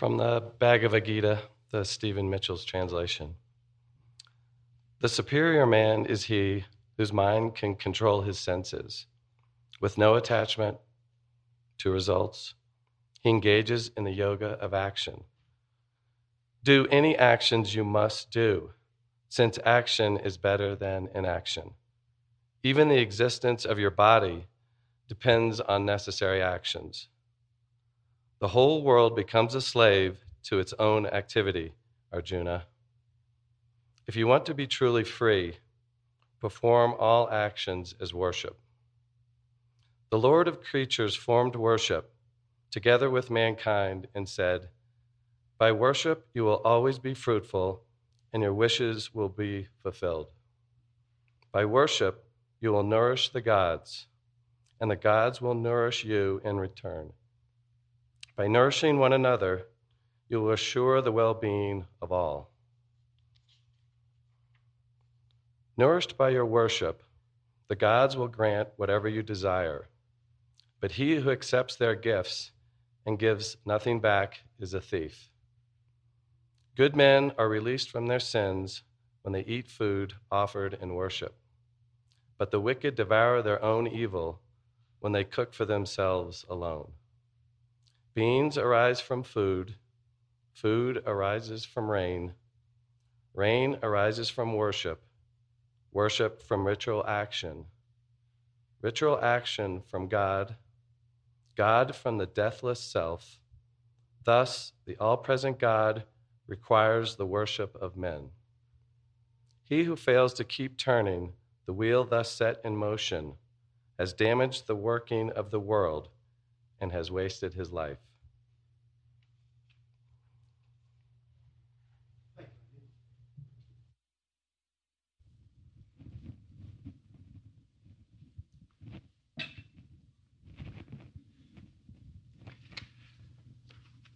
From the Bhagavad Gita, the Stephen Mitchell's translation. The superior man is he whose mind can control his senses. With no attachment to results, he engages in the yoga of action. Do any actions you must do, since action is better than inaction. Even the existence of your body depends on necessary actions. The whole world becomes a slave to its own activity, Arjuna. If you want to be truly free, perform all actions as worship. The Lord of creatures formed worship together with mankind and said, By worship you will always be fruitful, and your wishes will be fulfilled. By worship you will nourish the gods, and the gods will nourish you in return. By nourishing one another, you will assure the well being of all. Nourished by your worship, the gods will grant whatever you desire. But he who accepts their gifts and gives nothing back is a thief. Good men are released from their sins when they eat food offered in worship. But the wicked devour their own evil when they cook for themselves alone. Beings arise from food, food arises from rain, rain arises from worship, worship from ritual action, ritual action from God God from the deathless self. Thus, the all present God requires the worship of men. He who fails to keep turning the wheel thus set in motion has damaged the working of the world and has wasted his life.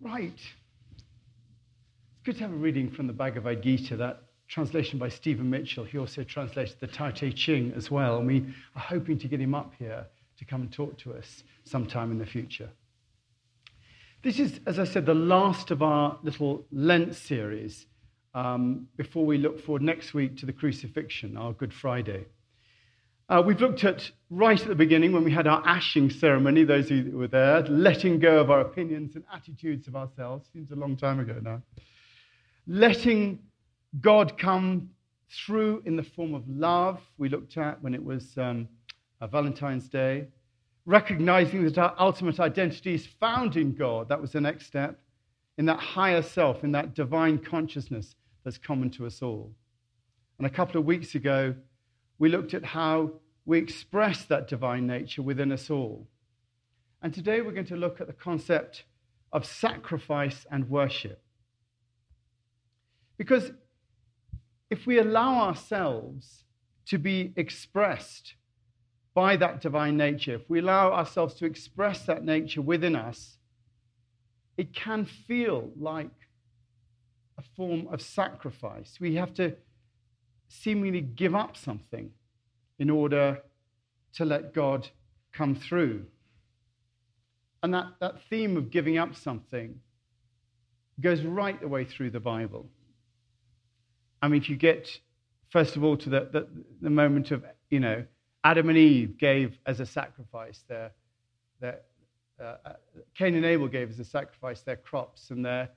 Right. It's good to have a reading from the Bhagavad Gita, that translation by Stephen Mitchell. He also translated the Tao Te Ching as well, and we are hoping to get him up here to come and talk to us sometime in the future. This is, as I said, the last of our little Lent series um, before we look forward next week to the crucifixion, our Good Friday. Uh, we've looked at right at the beginning when we had our ashing ceremony, those who were there, letting go of our opinions and attitudes of ourselves. Seems a long time ago now. Letting God come through in the form of love, we looked at when it was um, Valentine's Day. Recognizing that our ultimate identity is found in God. That was the next step. In that higher self, in that divine consciousness that's common to us all. And a couple of weeks ago, we looked at how we express that divine nature within us all. And today we're going to look at the concept of sacrifice and worship. Because if we allow ourselves to be expressed by that divine nature, if we allow ourselves to express that nature within us, it can feel like a form of sacrifice. We have to seemingly give up something in order to let God come through. And that, that theme of giving up something goes right the way through the Bible. I mean, if you get, first of all, to the, the, the moment of, you know, Adam and Eve gave as a sacrifice their, their uh, uh Cain and Abel gave as a sacrifice their crops and their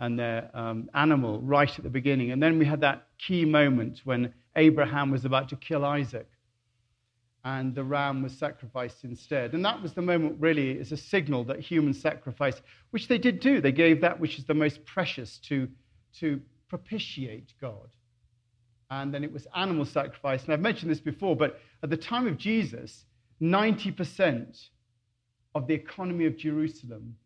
and their um, animal right at the beginning. And then we had that key moment when Abraham was about to kill Isaac and the ram was sacrificed instead. And that was the moment, really, as a signal that human sacrifice, which they did do, they gave that which is the most precious to, to propitiate God. And then it was animal sacrifice. And I've mentioned this before, but at the time of Jesus, 90% of the economy of Jerusalem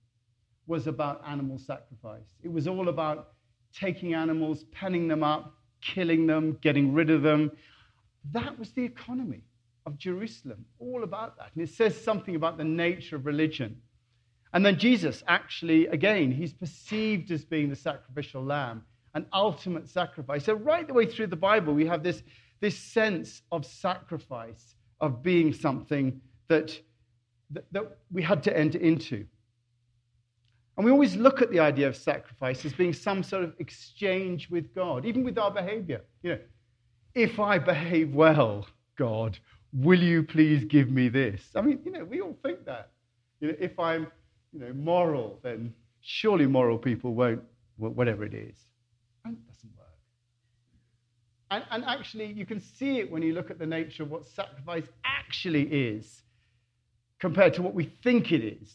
was about animal sacrifice. It was all about taking animals, penning them up, killing them, getting rid of them. That was the economy of Jerusalem, all about that. And it says something about the nature of religion. And then Jesus, actually, again, he's perceived as being the sacrificial lamb, an ultimate sacrifice. So, right the way through the Bible, we have this, this sense of sacrifice, of being something that, that, that we had to enter into. And we always look at the idea of sacrifice as being some sort of exchange with God, even with our behavior. You know, if I behave well, God, will you please give me this? I mean, you know, we all think that. You know, if I'm, you know, moral, then surely moral people won't, whatever it is. And it doesn't work. And, and actually, you can see it when you look at the nature of what sacrifice actually is compared to what we think it is.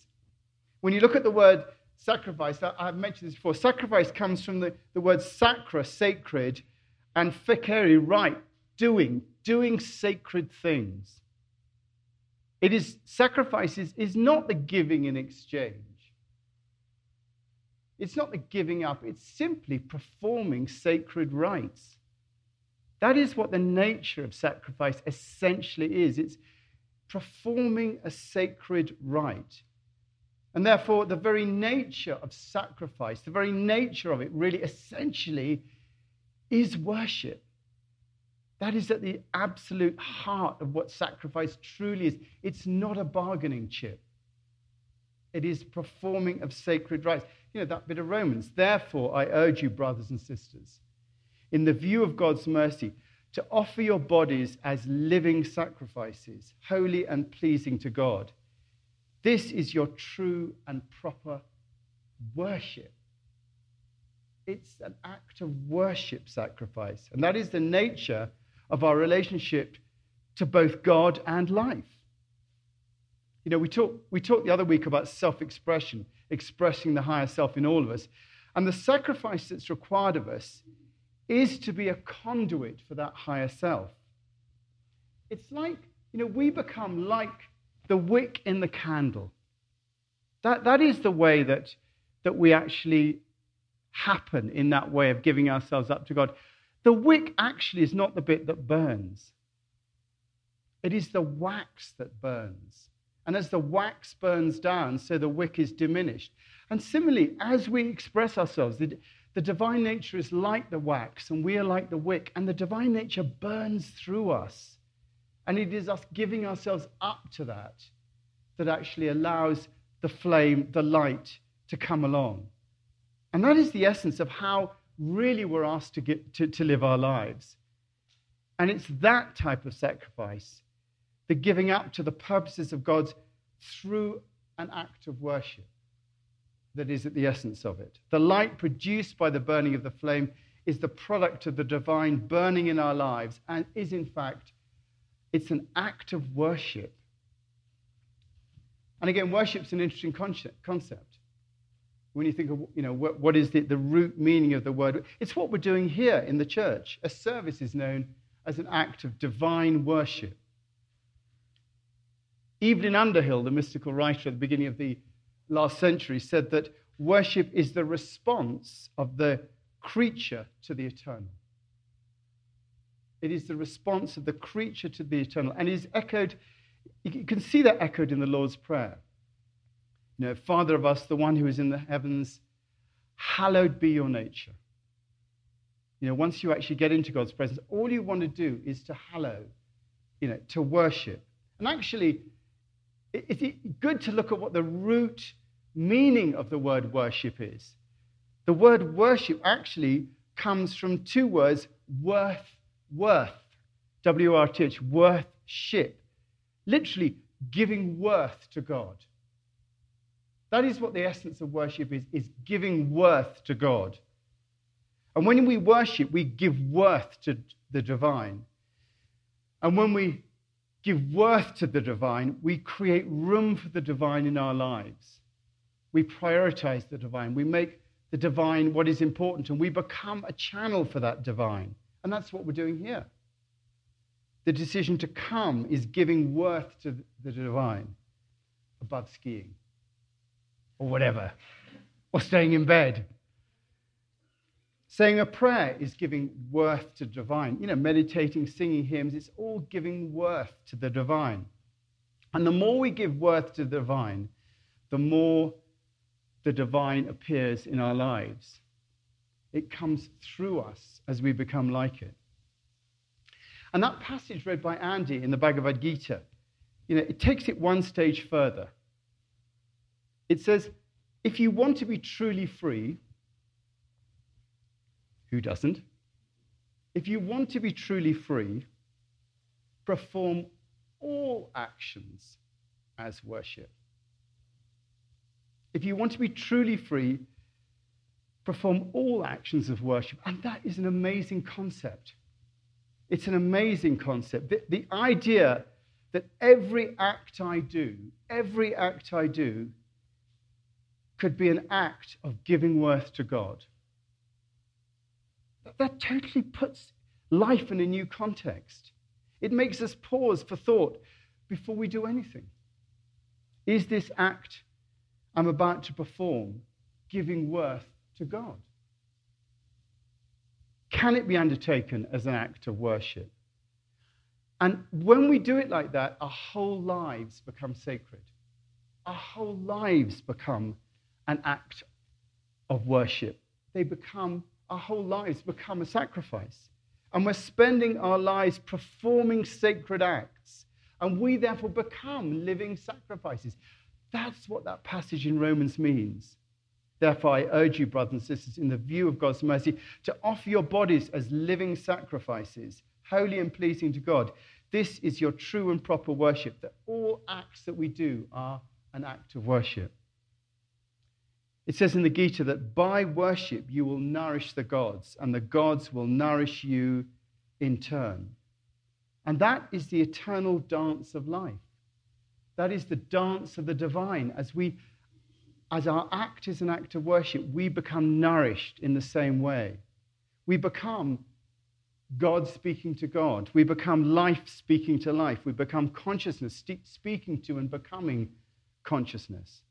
When you look at the word sacrifice, I've mentioned this before, sacrifice comes from the, the word sacra, sacred, and facere, right, doing, doing sacred things. It is sacrifices is not the giving in exchange. It's not the giving up, it's simply performing sacred rites. That is what the nature of sacrifice essentially is. It's performing a sacred rite. And therefore, the very nature of sacrifice, the very nature of it, really essentially is worship. That is at the absolute heart of what sacrifice truly is. It's not a bargaining chip, it is performing of sacred rites. You know, that bit of Romans. Therefore, I urge you, brothers and sisters, in the view of God's mercy, to offer your bodies as living sacrifices, holy and pleasing to God. This is your true and proper worship. It's an act of worship sacrifice. And that is the nature of our relationship to both God and life. You know, we talked, we talked the other week about self expression, expressing the higher self in all of us. And the sacrifice that's required of us is to be a conduit for that higher self. It's like, you know, we become like the wick in the candle. That, that is the way that, that we actually happen in that way of giving ourselves up to God. The wick actually is not the bit that burns, it is the wax that burns. And as the wax burns down, so the wick is diminished. And similarly, as we express ourselves, the, the divine nature is like the wax, and we are like the wick, and the divine nature burns through us. And it is us giving ourselves up to that that actually allows the flame, the light, to come along. And that is the essence of how really we're asked to, get, to, to live our lives. And it's that type of sacrifice, the giving up to the purposes of God through an act of worship that is at the essence of it. The light produced by the burning of the flame is the product of the divine burning in our lives and is in fact it's an act of worship. And again, worship's an interesting concept. When you think of, you know, what, what is the, the root meaning of the word, it's what we're doing here in the church. A service is known as an act of divine worship. Evelyn Underhill, the mystical writer at the beginning of the last century said that worship is the response of the creature to the eternal. It is the response of the creature to the eternal. And is echoed, you can see that echoed in the Lord's Prayer. You know, Father of us, the one who is in the heavens, hallowed be your nature. You know, once you actually get into God's presence, all you want to do is to hallow, you know, to worship. And actually, it's good to look at what the root meaning of the word worship is. The word worship actually comes from two words worth, worth, W R T H, worth ship. Literally, giving worth to God. That is what the essence of worship is, is giving worth to God. And when we worship, we give worth to the divine. And when we give worth to the divine, we create room for the divine in our lives. We prioritize the divine. We make the divine what is important, and we become a channel for that divine. And that's what we're doing here. The decision to come is giving worth to the divine above skiing or whatever, or staying in bed Saying a prayer is giving worth to divine. You know, meditating, singing hymns, it's all giving worth to the divine. And the more we give worth to the divine, the more the divine appears in our lives. It comes through us as we become like it. And that passage read by Andy in the Bhagavad Gita, you know, it takes it one stage further. It says, if you want to be truly free, who doesn't? If you want to be truly free, perform all actions as worship. If you want to be truly free, perform all actions of worship. And that is an amazing concept. It's an amazing concept. The, the, idea that every act I do, every act I do, could be an act of giving worth to God. That, totally puts life in a new context. It makes us pause for thought before we do anything. Is this act I'm about to perform giving worth to God? Can it be undertaken as an act of worship? And when we do it like that, our whole lives become sacred. Our whole lives become an act of worship. They become, our whole lives become a sacrifice. And we're spending our lives performing sacred acts. And we therefore become living sacrifices. That's what that passage in Romans means. Therefore, I urge you, brothers and sisters, in the view of God's mercy, to offer your bodies as living sacrifices, holy and pleasing to God. This is your true and proper worship, that all acts that we do are an act of worship. It says in the Gita that by worship you will nourish the gods, and the gods will nourish you in turn. And that is the eternal dance of life. That is the dance of the divine as we as our act is an act of worship, we become nourished in the same way. We become God speaking to God. We become life speaking to life. We become consciousness speaking to and becoming consciousness.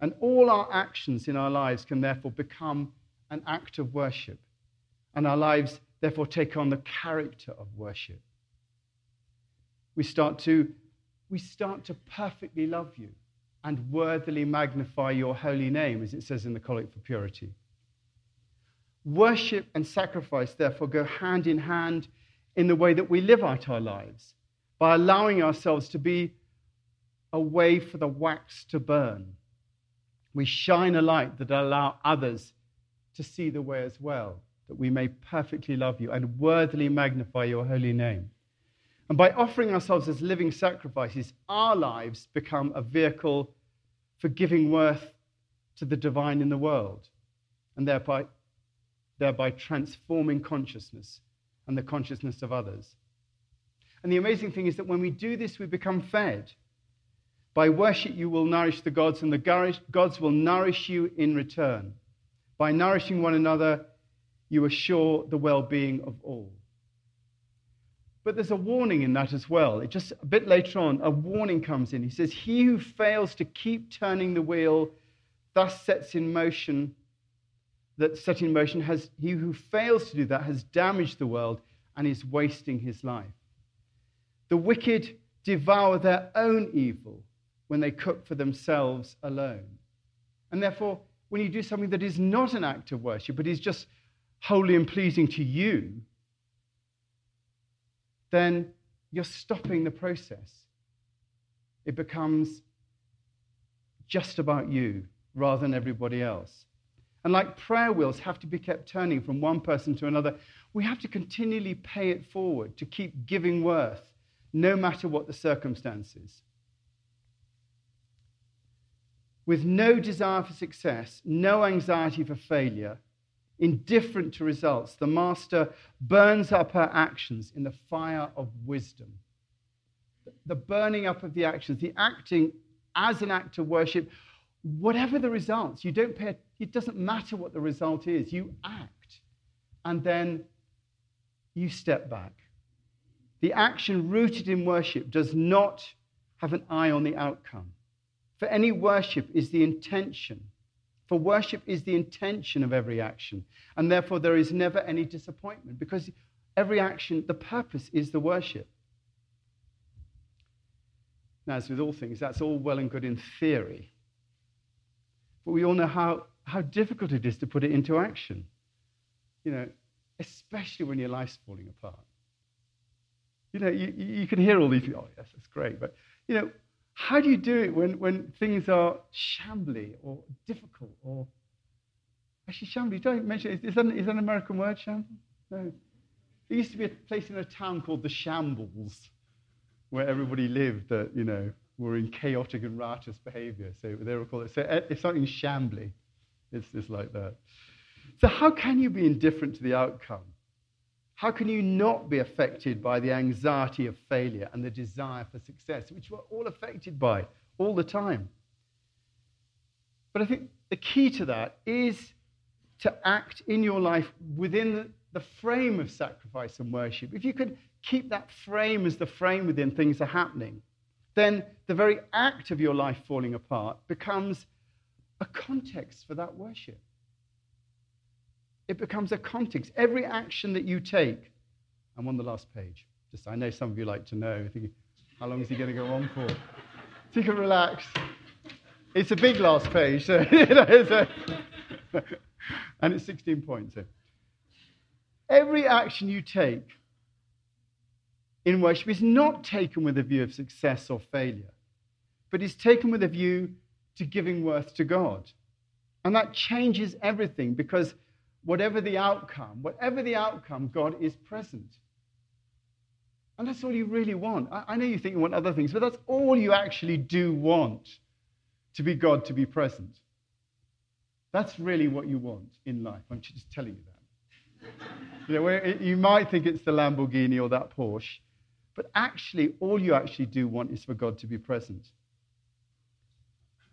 And all our actions in our lives can therefore become an act of worship. And our lives therefore take on the character of worship. We start to, we start to perfectly love you and worthily magnify your holy name, as it says in the Collect for Purity. Worship and sacrifice, therefore, go hand in hand in the way that we live out our lives by allowing ourselves to be a way for the wax to burn. We shine a light that allow others to see the way as well, that we may perfectly love you and worthily magnify your holy name. And by offering ourselves as living sacrifices, our lives become a vehicle for giving worth to the divine in the world, and thereby, thereby transforming consciousness and the consciousness of others. And the amazing thing is that when we do this, we become fed. By worship, you will nourish the gods, and the gods will nourish you in return. By nourishing one another, you assure the well being of all. But there's a warning in that as well. It just a bit later on, a warning comes in. He says, He who fails to keep turning the wheel, thus sets in motion, that set in motion has he who fails to do that has damaged the world and is wasting his life. The wicked devour their own evil when they cook for themselves alone. And therefore, when you do something that is not an act of worship, but is just holy and pleasing to you, then you're stopping the process. It becomes just about you rather than everybody else. And like prayer wheels have to be kept turning from one person to another, we have to continually pay it forward to keep giving worth, no matter what the circumstances. With no desire for success, no anxiety for failure, indifferent to results, the master burns up her actions in the fire of wisdom. The burning up of the actions, the acting as an act of worship, whatever the results, you don't pay, it doesn't matter what the result is. You act and then you step back. The action rooted in worship does not have an eye on the outcome. For any worship is the intention for worship is the intention of every action. And therefore, there is never any disappointment because every action, the purpose is the worship. Now, as with all things, that's all well and good in theory. But we all know how, how difficult it is to put it into action. You know, especially when your life's falling apart. You know, you, you can hear all these, oh, yes, that's great. But, you know, how do you do it when, when things are shambly or difficult or actually shambly? Don't mention it. Is that, is that an American word, shambly? No. There used to be a place in a town called the Shambles where everybody lived that, you know, were in chaotic and riotous behavior. So they were called it. So eh, if something's shambly, it's just like that. So how can you be indifferent to the outcome? How can you not be affected by the anxiety of failure and the desire for success, which we're all affected by all the time? But I think the key to that is to act in your life within the frame of sacrifice and worship. If you could keep that frame as the frame within things are happening, then the very act of your life falling apart becomes a context for that worship. It becomes a context. Every action that you take, I'm on the last page. Just I know some of you like to know. Thinking, how long is he going to go on for? So you can relax. It's a big last page, so, you know, and it's 16 points. So. Every action you take in worship is not taken with a view of success or failure, but is taken with a view to giving worth to God. And that changes everything because whatever the outcome, whatever the outcome, God is present. And that's all you really want. I, I know you think you want other things, but that's all you actually do want to be God, to be present. That's really what you want in life. I'm just telling you that. you, know, you might think it's the Lamborghini or that Porsche, but actually, all you actually do want is for God to be present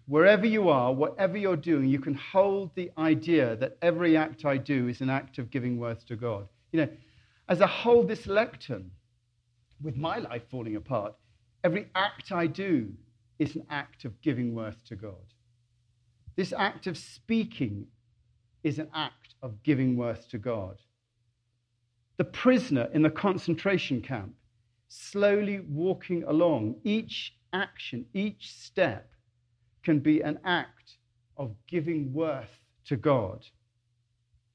wherever you are, whatever you're doing, you can hold the idea that every act I do is an act of giving worth to God. You know, as I hold this lectern with my life falling apart, every act I do is an act of giving worth to God. This act of speaking is an act of giving worth to God. The prisoner in the concentration camp, slowly walking along, each action, each step can be an act of giving worth to God.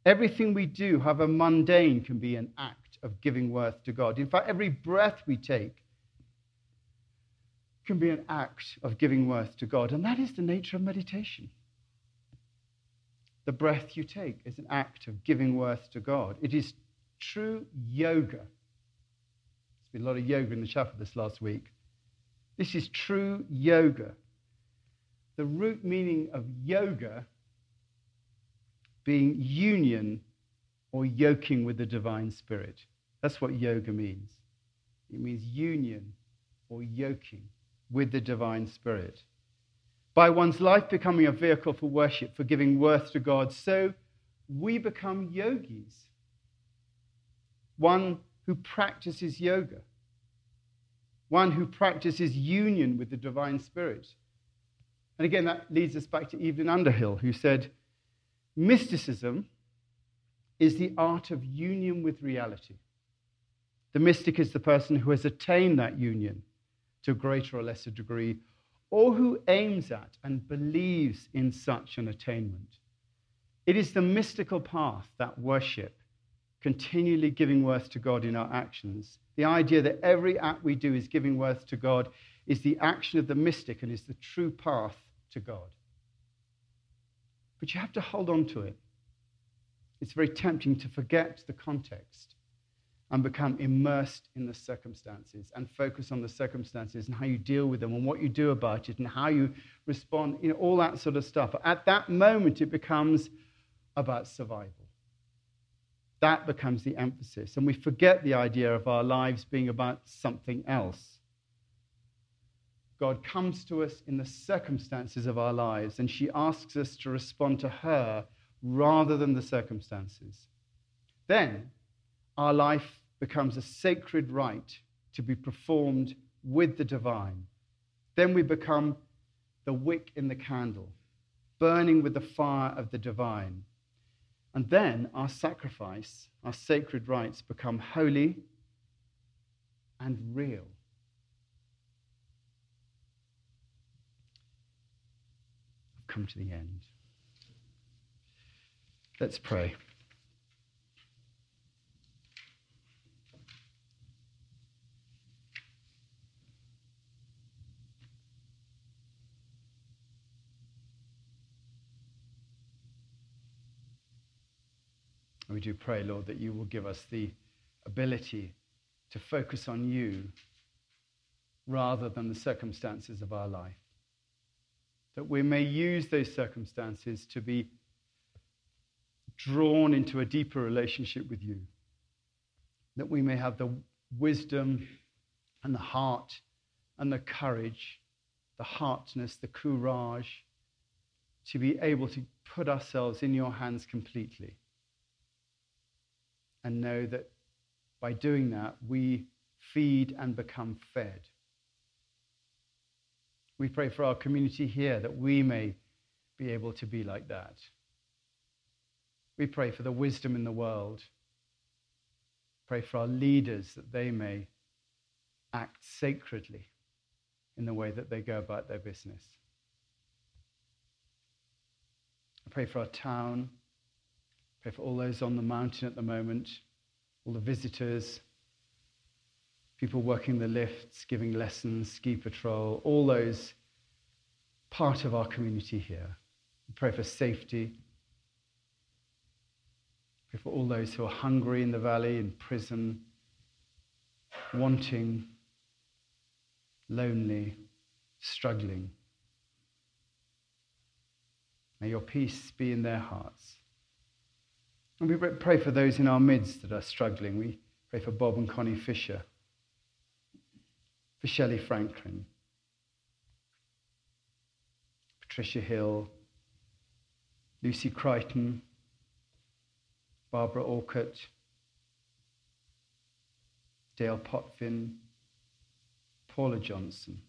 Everything we do, however mundane, can be an act of giving worth to God. In fact, every breath we take can be an act of giving worth to God. And that is the nature of meditation. The breath you take is an act of giving worth to God. It is true yoga. There's been a lot of yoga in the chapel this last week. This is true yoga the root meaning of yoga being union or yoking with the divine spirit. That's what yoga means. It means union or yoking with the divine spirit. By one's life becoming a vehicle for worship, for giving worth to God, so we become yogis. One who practices yoga, one who practices union with the divine spirit. And again, that leads us back to Evelyn Underhill, who said, Mysticism is the art of union with reality. The mystic is the person who has attained that union to a greater or lesser degree, or who aims at and believes in such an attainment. It is the mystical path that worship, continually giving worth to God in our actions. The idea that every act we do is giving worth to God is the action of the mystic and is the true path to God. But you have to hold on to it. It's very tempting to forget the context and become immersed in the circumstances and focus on the circumstances and how you deal with them and what you do about it and how you respond, you know, all that sort of stuff. At that moment, it becomes about survival. That becomes the emphasis. And we forget the idea of our lives being about something else. God comes to us in the circumstances of our lives, and she asks us to respond to her rather than the circumstances. Then our life becomes a sacred rite to be performed with the divine. Then we become the wick in the candle, burning with the fire of the divine. And then our sacrifice, our sacred rites become holy and real. come to the end. Let's pray. We do pray, Lord, that you will give us the ability to focus on you rather than the circumstances of our life. That we may use those circumstances to be drawn into a deeper relationship with you. That we may have the wisdom and the heart and the courage, the heartness, the courage to be able to put ourselves in your hands completely and know that by doing that, we feed and become fed. We pray for our community here that we may be able to be like that. We pray for the wisdom in the world. Pray for our leaders that they may act sacredly in the way that they go about their business. I pray for our town. Pray for all those on the mountain at the moment, all the visitors, people working the lifts, giving lessons, ski patrol, all those part of our community here. We pray for safety. Pray for all those who are hungry in the valley, in prison, wanting, lonely, struggling. May your peace be in their hearts. And we pray for those in our midst that are struggling. We pray for Bob and Connie Fisher for Shelley Franklin, Patricia Hill, Lucy Crichton, Barbara Orcutt, Dale Potvin, Paula Johnson.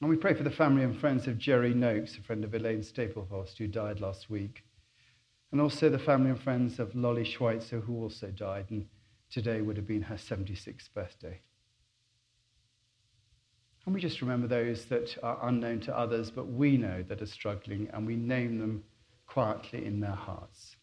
And we pray for the family and friends of Jerry Noakes, a friend of Elaine Staplehorst, who died last week. And also the family and friends of Lolly Schweitzer, who also died, and today would have been her 76th birthday. And we just remember those that are unknown to others, but we know that are struggling, and we name them quietly in their hearts.